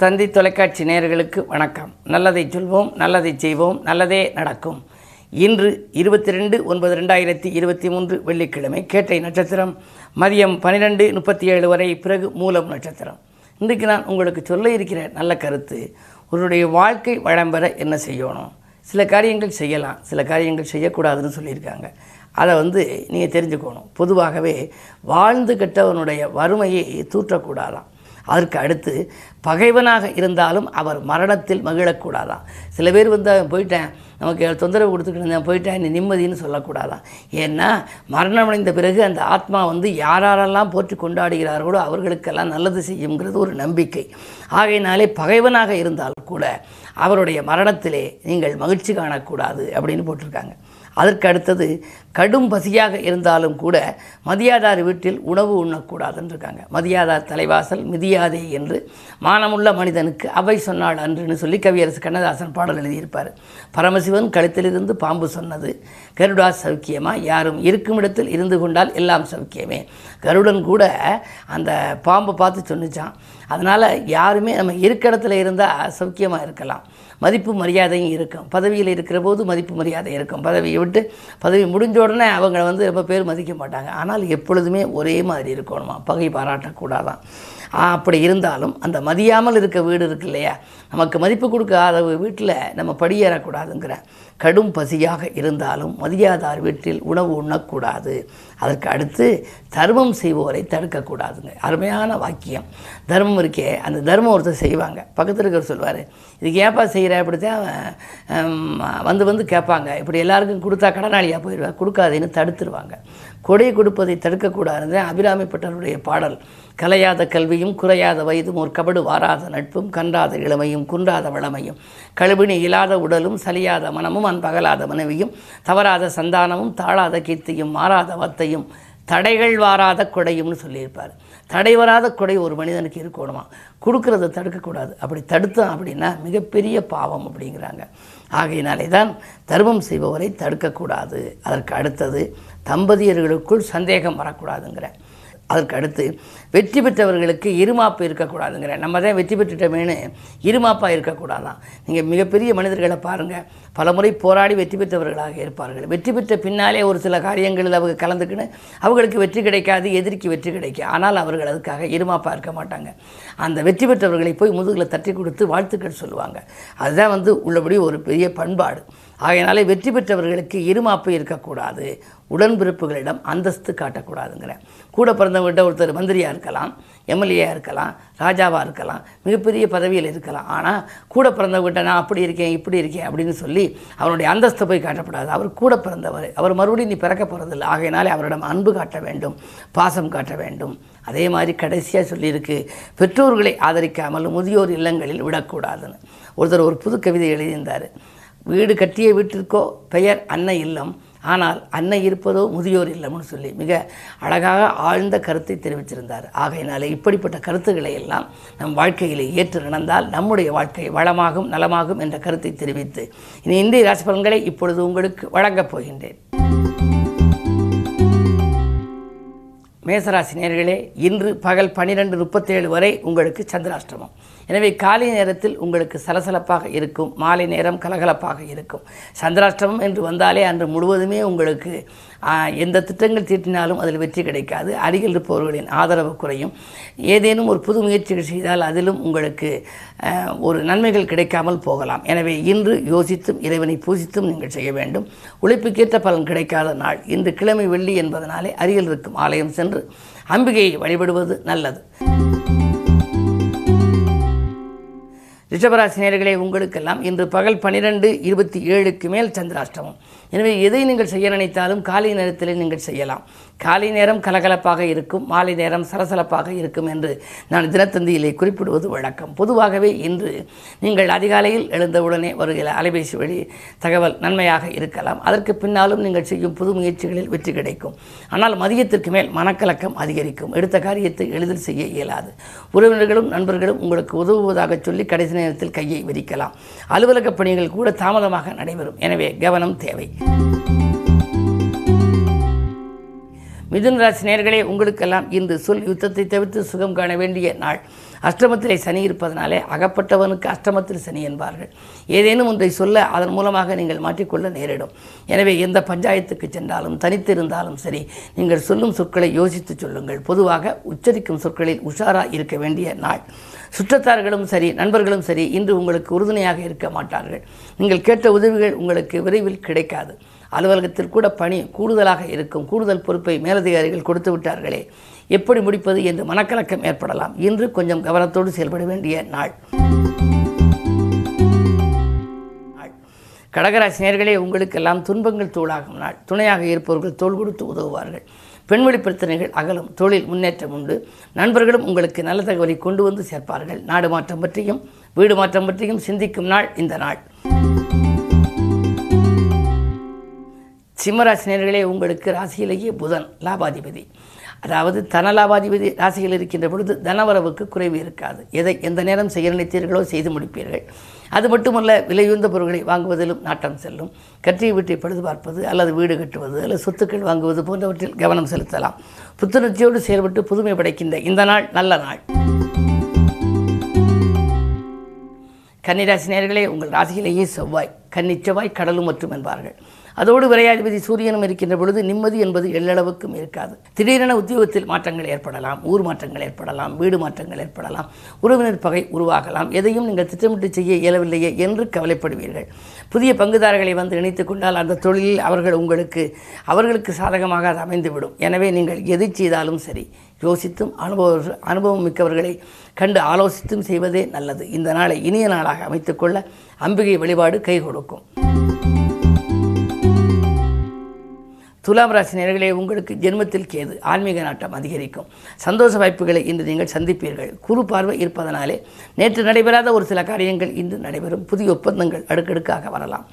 தந்தி தொலைக்காட்சி நேயர்களுக்கு வணக்கம். நல்லதை சொல்வோம் நல்லதை செய்வோம் நல்லதே நடக்கும். இன்று இருபத்தி ரெண்டு ஒன்பது ரெண்டாயிரத்தி இருபத்தி மூன்று வெள்ளிக்கிழமை கேட்டை நட்சத்திரம் மதியம் பன்னிரெண்டு முப்பத்தி ஏழு வரை பிறகு மூலம் நட்சத்திரம். இன்றைக்கு நான் உங்களுக்கு சொல்ல இருக்கிற நல்ல கருத்து உன்னுடைய வாழ்க்கை வளம் பெற என்ன செய்யணும்? சில காரியங்கள் செய்யலாம் சில காரியங்கள் செய்யக்கூடாதுன்னு சொல்லியிருக்காங்க. அதை வந்து நீங்கள் தெரிஞ்சுக்கணும். பொதுவாகவே வாழ்ந்து கெட்டவனுடைய வறுமையை தூற்றக்கூடாதான் அதற்கு அடுத்து பகைவனாக இருந்தாலும் அவர் மரணத்தில் மகிழக்கூடாதான் சில பேர் வந்து போயிட்டேன் நமக்கு தொந்தரவு கொடுத்துக்கிட்டு இருந்தேன் போயிட்டேன் நீ நிம்மதின்னு சொல்லக்கூடாதான் ஏன்னா மரணமடைந்த பிறகு அந்த ஆத்மா வந்து யாரெல்லாம் போற்றி கொண்டாடுகிறார்களோ அவர்களுக்கெல்லாம் நல்லது செய்யுங்கிறது ஒரு நம்பிக்கை. ஆகையினாலே பகைவனாக இருந்தால் கூட அவருடைய மரணத்திலே நீங்கள் மகிழ்ச்சி காணக்கூடாது அப்படின்னு போட்டிருக்காங்க. அதற்கு அடுத்தது கடும் பசியாக இருந்தாலும் கூட மதியாதார் வீட்டில் உணவு உண்ணக்கூடாதுன்னு இருக்காங்க மதியாதார் தலைவாசல் மிதியாதே என்று மானமுள்ள மனிதனுக்கு அவை சொன்னாள் அன்றுன்னு சொல்லி கவியரசு கண்ணதாசன் பாடல் எழுதியிருப்பார். பரமசிவன் கழுத்திலிருந்து பாம்பு சொன்னது கருடா சௌக்கியமா? யாரும் இருக்கும் இடத்தில் இருந்து கொண்டால் எல்லாம் சௌக்கியமே. கருடன் கூட அந்த பாம்பை பார்த்து சொன்னிச்சான். அதனால் யாருமே நம்ம இருக்க இடத்துல இருந்தால் சௌக்கியமாக இருக்கலாம். மதிப்பு மரியாதையும் இருக்கும். பதவியில் இருக்கிற போது மதிப்பு மரியாதை இருக்கும். பதவியை விட்டு பதவி முடிஞ்ச உடனே அவங்க வந்து ரொம்ப பேர் மதிக்க மாட்டாங்க. ஆனால் எப்பொழுதுமே ஒரே மாதிரி இருக்கணுமா? பகை பாராட்டக்கூடாதான் அப்படி இருந்தாலும் அந்த மதியாமல் இருக்க வீடு இருக்கு இல்லையா? நமக்கு மதிப்பு கொடுக்காத வீட்டில் நம்ம படியேறக்கூடாதுங்கிற கடும் பசியாக இருந்தாலும் மதியாதார் வீட்டில் உணவு உண்ணக்கூடாது. அதற்கு அடுத்து தர்மம் செய்வோரை தடுக்கக்கூடாதுங்க. அருமையான வாக்கியம். தர்மம் இருக்கே அந்த தர்மம் ஒருத்தர் செய்வாங்க. பக்கத்தில் இருக்கிற சொல்வார் இதுக்கு ஏப்பா செய்கிற அப்படித்தான் வந்து வந்து கேட்பாங்க. இப்படி எல்லாருக்கும் கொடுத்தா கடனாளியாக போயிடுவா. கொடுக்காதேன்னு தடுத்துருவாங்க. கொடை கொடுப்பதை தடுக்கக்கூடாது அபிராமிப்பட்டவருடைய பாடல். கலையாத கல்வியும் குறையாத வயதும் ஒரு கபடு வாராத நட்பும் கன்றாத இளமையும் குன்றாத வளமையும். கழுவினி இல்லாத உடலும் சலியாத மனமும் அன்பகலாத மனைவியும் தவறாத சந்தானமும் தாழாத கீர்த்தியும் மாறாத வத்தையும் தடைகள் வாராத கொடையும்னு சொல்லியிருப்பார். தடை வராத கொடை ஒரு மனிதனுக்கு இருக்கணுமா? கொடுக்கறத தடுக்கக்கூடாது. அப்படி தடுத்தான் அப்படின்னா மிகப்பெரிய பாவம் அப்படிங்கிறாங்க. ஆகையினாலே தான் தர்மம் செய்பவரை தடுக்கக்கூடாது. அதற்கு அடுத்தது தம்பதியர்களுக்குள் சந்தேகம் வரக்கூடாதுங்கிற அதற்கு அடுத்து வெற்றி பெற்றவர்களுக்கு இருமாப்பு இருக்கக்கூடாதுங்கிற. நம்ம தான் வெற்றி பெற்றுட்டோமேனு இருமாப்பாக இருக்கக்கூடாதான். நீங்கள் மிகப்பெரிய மனிதர்களை பாருங்கள் பல முறை போராடி வெற்றி பெற்றவர்களாக இருப்பார்கள். வெற்றி பெற்ற பின்னாலே ஒரு சில காரியங்களில் அவங்க கலந்துக்கின்னு அவங்களுக்கு வெற்றி கிடைக்காது எதிரிக்கு வெற்றி கிடைக்கும். ஆனால் அவர்கள் அதுக்காக இருமாப்பாக இருக்க மாட்டாங்க. அந்த வெற்றி பெற்றவர்களை போய் முதுகில் தட்டி கொடுத்து வாழ்த்துக்கள் சொல்லுவாங்க. அதுதான் வந்து உள்ளபடி ஒரு பெரிய பண்பாடு. ஆகையினாலே வெற்றி பெற்றவர்களுக்கு இருமாப்பு இருக்கக்கூடாது. உடன்பிறப்புகளிடம் அந்தஸ்து காட்டக்கூடாதுங்கிற. கூட பிறந்தவர்கிட்ட ஒருத்தர் மந்திரியாக இருக்கலாம் எம்எல்ஏயாக இருக்கலாம் ராஜாவாக இருக்கலாம் மிகப்பெரிய பதவியில் இருக்கலாம். ஆனால் கூட பிறந்தவர்கிட்ட நான் அப்படி இருக்கேன் இப்படி இருக்கேன் அப்படின்னு சொல்லி அவருடைய அந்தஸ்தை போய் காட்டக்கூடாது அவர் கூட பிறந்தவர். அவர் மறுபடியும் நீ பிறக்க போகிறதில்ல ஆகையினாலே அவரிடம் அன்பு காட்ட வேண்டும் பாசம் காட்ட வேண்டும். அதே மாதிரி கடைசியாக சொல்லியிருக்கு பெற்றோர்களை ஆதரிக்காமல் முதியோர் இல்லங்களில் விடக்கூடாதுன்னு. ஒருத்தர் ஒரு புது கவிதை எழுதியிருந்தார். வீடு கட்டிய வீட்டிற்கோ பெயர் அன்னை இல்லம். ஆனால் அன்னை இருப்பதோ முதியோர் இல்லம்னு சொல்லி மிக அழகாக ஆழ்ந்த கருத்தை தெரிவித்திருந்தார். ஆகையினாலே இப்படிப்பட்ட கருத்துக்களை எல்லாம் நம் வாழ்க்கையில் ஏற்று நடந்தால் நம்முடைய வாழ்க்கை வளமாகும் நலமாகும் என்ற கருத்தை தெரிவித்து இனி இந்திய ராசி பலன்களை இப்பொழுது உங்களுக்கு வழங்கப் போகின்றேன். மேசராசி நேர்களே இன்று பகல் பன்னிரெண்டு முப்பத்தேழு வரை உங்களுக்கு சந்திராஷ்டிரமம் எனவே காலை நேரத்தில் உங்களுக்கு சலசலப்பாக இருக்கும் மாலை நேரம் கலகலப்பாக இருக்கும். சந்திராஷ்டிரமம் என்று வந்தாலே அன்று முழுவதுமே உங்களுக்கு எந்த திட்டங்கள் தீட்டினாலும் அதில் வெற்றி கிடைக்காது. அருகில் இருப்பவர்களின் ஆதரவு குறையும். ஏதேனும் ஒரு புது முயற்சிகள் செய்தால் அதிலும் உங்களுக்கு ஒரு நன்மைகள் கிடைக்காமல் போகலாம். எனவே இன்று யோசித்தும் இறைவனை பூசித்தும் நீங்கள் செய்ய வேண்டும். உழைப்புக்கேற்ற பலன் கிடைக்காத நாள். இன்று கிழமை வெள்ளி என்பதனாலே அருகில் இருக்கும் ஆலயம் சென்று அம்பிகையை வழிபடுவது நல்லது. ரிஷபராசினியர்களே உங்களுக்கெல்லாம் இன்று பகல் பன்னிரெண்டு இருபத்தி ஏழுக்கு மேல் சந்திராஷ்டமம். எனவே எதை நீங்கள் செய்ய நினைத்தாலும் காலை நேரத்தில் நீங்கள் செய்யலாம். காலை நேரம் கலகலப்பாக இருக்கும் மாலை நேரம் சலசலப்பாக இருக்கும் என்று நான் தினத்தந்தியிலே குறிப்பிடுவது வழக்கம். பொதுவாகவே இன்று நீங்கள் அதிகாலையில் எழுந்தவுடனே வருகிற அலைபேசி வழி தகவல் நன்மையாக இருக்கலாம். அதற்கு பின்னாலும் நீங்கள் செய்யும் புது முயற்சிகளில் வெற்றி கிடைக்கும். ஆனால் மதியத்திற்கு மேல் மனக்கலக்கம் அதிகரிக்கும். எடுத்த காரியத்தை எளிதில் செய்ய இயலாது. உறவினர்களும் நண்பர்களும் உங்களுக்கு உதவுவதாக சொல்லி கடைசி நேரத்தில் கையை விரிக்கலாம். அலுவலக பணிகள் கூட தாமதமாக நடைபெறும். எனவே கவனம் தேவை. மிதுன ராசி நேர்களே உங்களுக்கெல்லாம் இன்று சொல் யுத்தத்தை தவிர்த்து சுகம் காண வேண்டிய நாள். அஷ்டமத்திலே சனி இருப்பதனாலே அகப்பட்டவனுக்கு அஷ்டமத்தில் சனி என்பார்கள். ஏதேனும் ஒன்றை சொல்ல அதன் மூலமாக நீங்கள் மாற்றிக்கொள்ள நேரிடும். எனவே எந்த பஞ்சாயத்துக்கு சென்றாலும் தனித்திருந்தாலும் சரி நீங்கள் சொல்லும் சொற்களை யோசித்து சொல்லுங்கள். பொதுவாக உச்சரிக்கும் சொற்களில் உஷாராக இருக்க வேண்டிய நாள். சுற்றத்தார்களும் சரி நண்பர்களும் சரி இன்று உங்களுக்கு உறுதுணையாக இருக்க மாட்டார்கள். நீங்கள் கேட்ட உதவிகள் உங்களுக்கு விரைவில் கிடைக்காது. அலுவலகத்தில் கூட பணி கூடுதலாக இருக்கும். கூடுதல் பொறுப்பை மேலதிகாரிகள் கொடுத்து விட்டார்களே. எப்படி முடிப்பது என்று மனக்கலக்கம் ஏற்படலாம். இன்று கொஞ்சம் கவனத்தோடு செயல்பட வேண்டிய நாள். நாள். உங்களுக்கெல்லாம் துன்பங்கள் தூளாகும் நாள். துணையாக இருப்பவர்கள் தோள் கொடுத்து உதவுவார்கள். பெண்வெளி பிரச்சனைகள் அகலும். தொழில் முன்னேற்றம் உண்டு. நண்பர்களும் உங்களுக்கு நல்ல தகவலை கொண்டு வந்து சேர்ப்பார்கள். நாடு மாற்றம் பற்றியும் வீடு மாற்றம் பற்றியும் சிந்திக்கும் நாள் இந்த நாள். சிம்மராசினியர்களே உங்களுக்கு ராசியிலேயே புதன் லாபாதிபதி. அதாவது தன லாபாதிபதி ராசியில் இருக்கின்ற பொழுது தனவரவுக்கு குறைவு இருக்காது. எதை எந்த நேரம் செய்ய நினைத்தீர்களோ செய்து முடிப்பீர்கள். அது மட்டுமல்ல விலையுந்த பொருட்களை வாங்குவதிலும் நாட்டம் செல்லும். கற்றிய வீட்டை பழுது பார்ப்பது அல்லது வீடு கட்டுவது அல்லது சொத்துக்கள் வாங்குவது போன்றவற்றில் கவனம் செலுத்தலாம். புத்துணர்ச்சியோடு செயல்பட்டு புதுமை படைக்கின்ற இந்த நாள் நல்ல நாள். கன்னிராசி நேர்களே உங்கள் ராசியிலேயே செவ்வாய் கன்னி செவ்வாய் கடலும் மற்றும் என்பார்கள். அதோடு விரையாதிபதி சூரியனும் இருக்கின்ற பொழுது நிம்மதி என்பது எல்லளவுக்கும் இருக்காது. திடீரென உத்தியோகத்தில் மாற்றங்கள் ஏற்படலாம் ஊர் மாற்றங்கள் ஏற்படலாம் வீடு மாற்றங்கள் ஏற்படலாம் உறவினர் பகை உருவாகலாம். எதையும் நீங்கள் திட்டமிட்டு செய்ய இயலவில்லையே என்று கவலைப்படுவீர்கள். புதிய பங்குதாரர்களை வந்து இணைத்துக் கொண்டால் அந்த தொழிலில் அவர்கள் உங்களுக்கு அவர்களுக்கு சாதகமாக அது அமைந்துவிடும். எனவே நீங்கள் எது செய்தாலும் சரி யோசித்தும் அனுபவ அனுபவம் மிக்கவர்களை கண்டு ஆலோசித்தும் செய்வதே நல்லது. இந்த நாளை இனிய நாளாக அமைத்துக்கொள்ள அம்பிகை வழிபாடு கை கொடுக்கும். துலாம் ராசி நேர்களே உங்களுக்கு ஜென்மத்தில் கேது ஆன்மீக நாட்டம் அதிகரிக்கும். சந்தோஷ வாய்ப்புகளை இன்று நீங்கள் சந்திப்பீர்கள். குறு பார்வை இருப்பதனாலே நேற்று நடைபெறாத ஒரு சில காரியங்கள் இன்று நடைபெறும். புதிய ஒப்பந்தங்கள் அடுக்கடுக்காக வரலாம்.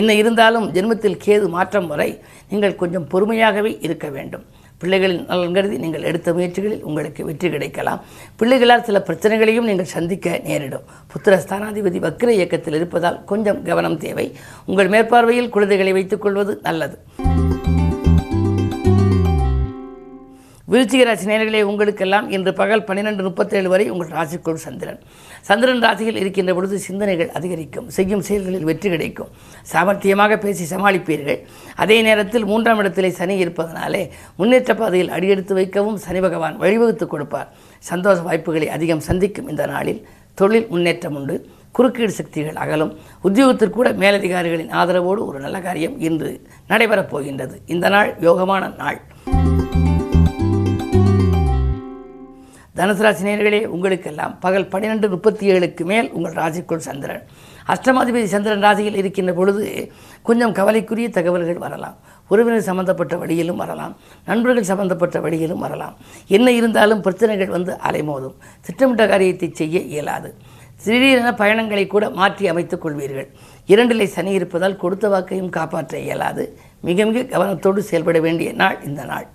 என்ன இருந்தாலும் ஜென்மத்தில் கேது மாற்றம் வரை நீங்கள் கொஞ்சம் பொறுமையாகவே இருக்க வேண்டும். பிள்ளைகளின் நலன் கருதி நீங்கள் எடுத்த முயற்சிகளில் உங்களுக்கு வெற்றி கிடைக்கலாம். பிள்ளைகளால் சில பிரச்சனைகளையும் நீங்கள் சந்திக்க நேரிடும். புத்திர ஸ்தானாதிபதி வக்கிர இயக்கத்தில் இருப்பதால் கொஞ்சம் கவனம் தேவை. உங்கள் மேற்பார்வையில் குழந்தைகளை வைத்துக் கொள்வது நல்லது. விருச்சிக ராசி நேர்களே உங்களுக்கெல்லாம் இன்று பகல் பன்னிரெண்டு முப்பத்தேழு வரை உங்கள் ராசிக்குள் சந்திரன். சந்திரன் ராசியில் இருக்கின்ற பொழுது சிந்தனைகள் அதிகரிக்கும் செய்யும் செயல்களில் வெற்றி கிடைக்கும். சாமர்த்தியமாக பேசி சமாளிப்பீர்கள். அதே நேரத்தில் மூன்றாம் இடத்திலே சனி இருப்பதனாலே முன்னேற்ற பாதையில் அடியெடுத்து வைக்கவும் சனி பகவான் வழிவகுத்துக் கொடுப்பார். சந்தோஷ வாய்ப்புகளை அதிகம் சந்திக்கும் இந்த நாளில் தொழில் முன்னேற்றம் உண்டு. குறுக்கீடு சக்திகள் அகலும். உத்தியோகத்திற்கு கூட மேலதிகாரிகளின் ஆதரவோடு ஒரு நல்ல காரியம் இன்று நடைபெறப் போகின்றது. இந்த நாள் யோகமான நாள். தனுசு ராசி நேயர்களே உங்களுக்கெல்லாம் பகல் பன்னிரெண்டு முப்பத்தி ஏழுக்கு மேல் உங்கள் ராசிக்குள் சந்திரன். அஷ்டமாதிபதி சந்திரன் ராசியில் இருக்கின்ற பொழுது கொஞ்சம் கவலைக்குரிய தகவல்கள் வரலாம். உறவினர் சம்பந்தப்பட்ட வழியிலும் வரலாம். நண்பர்கள் சம்பந்தப்பட்ட வழியிலும் வரலாம். என்ன இருந்தாலும் பிரச்சனைகள் வந்து அலைமோதும். திட்டமிட்ட காரியத்தை செய்ய இயலாது. திடீரென பயணங்களை கூட மாற்றி அமைத்துக் கொள்வீர்கள். இரண்டிலே சனி இருப்பதால் கொடுத்த வாக்கையும் காப்பாற்ற இயலாது. மிக மிக கவனத்தோடு செயல்பட வேண்டிய நாள் இந்த நாள்.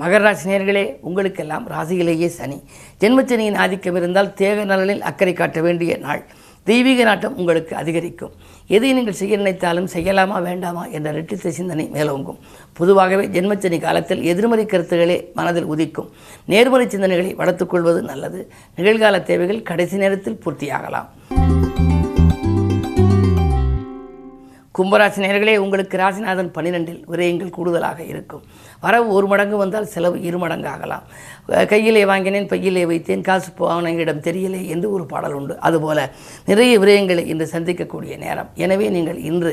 மகராசி நேர்களே உங்களுக்கெல்லாம் ராசியிலேயே சனி. ஜென்மச்சனியின் ஆதிக்கம் இருந்தால் தேக நலனில் அக்கறை காட்ட வேண்டிய நாள். தெய்வீக நாட்டம் உங்களுக்கு அதிகரிக்கும். எதை நீங்கள் செய்ய நினைத்தாலும் செய்யலாமா வேண்டாமா என்ற ரெட்டித்த சிந்தனை மேலோங்கும். பொதுவாகவே ஜென்மச்சனி காலத்தில் எதிர்மறை கருத்துக்களே மனதில் உதிக்கும். நேர்மறை சிந்தனைகளை வளர்த்துக்கொள்வது நல்லது. நிகழ்கால தேவைகள் கடைசி நேரத்தில் பூர்த்தியாகலாம். கும்பராசி நேர்களே உங்களுக்கு ராசிநாதன் பன்னிரெண்டில் விரயங்கள் கூடுதலாக இருக்கும். வரவு ஒரு மடங்கு வந்தால் செலவு இரு மடங்கு ஆகலாம். கையிலே வாங்கினேன் பையிலே வைத்தேன் காசு போனவனிடம் தெரியலே என்று ஒரு பாடல் உண்டு. அதுபோல நிறைய விரயங்களை இன்று சந்திக்கக்கூடிய நேரம். எனவே நீங்கள் இன்று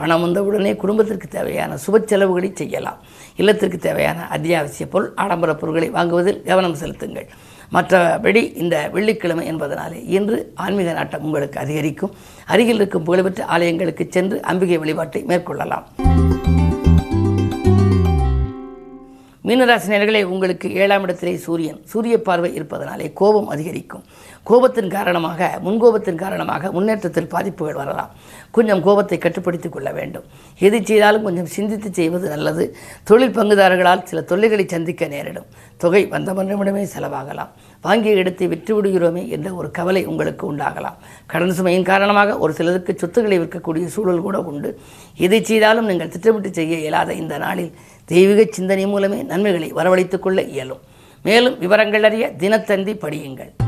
பணம் வந்தவுடனே குடும்பத்திற்கு தேவையான சுப செலவுகளை செய்யலாம். இல்லத்திற்கு தேவையான அத்தியாவசிய பொருள் ஆடம்பர பொருட்களை வாங்குவதில் கவனம் செலுத்துங்கள். மற்றபடி இந்த வெள்ளிக்கிழமை என்பதனாலே இன்று ஆன்மீக நாட்டம் உங்களுக்கு அதிகரிக்கும். அருகில் இருக்கும் புகழ்பெற்ற ஆலயங்களுக்கு சென்று அம்பிகை வழிபாட்டை மேற்கொள்ளலாம். மீனராசினியர்களே உங்களுக்கு ஏழாம் இடத்திலே சூரியன். சூரிய பார்வை இருப்பதனாலே கோபம் அதிகரிக்கும். கோபத்தின் காரணமாக முன்கோபத்தின் காரணமாக முன்னேற்றத்தில் பாதிப்புகள் வரலாம். கொஞ்சம் கோபத்தை கட்டுப்படுத்திக் கொள்ள வேண்டும். எது செய்தாலும் கொஞ்சம் சிந்தித்து செய்வது நல்லது. தொழில் பங்குதாரர்களால் சில தொல்லைகளை சந்திக்க நேரிடும். தொகை வந்த மன்றமிடமே செலவாகலாம். வாங்கிய இடத்தை விற்று விடுகிறோமே என்ற ஒரு கவலை உங்களுக்கு உண்டாகலாம். கடன் சுமையின் காரணமாக ஒரு சிலருக்கு சொத்துக்களை விற்கக்கூடிய சூழல் கூட உண்டு. எதை செய்தாலும் நீங்கள் திட்டமிட்டு செய்ய இயலாத இந்த நாளில் தெய்வீக சிந்தனை மூலமே நன்மைகளை வரவழைத்துக் கொள்ள இயலும். மேலும் விவரங்கள் அறிய தினத்தந்தி படியுங்கள்.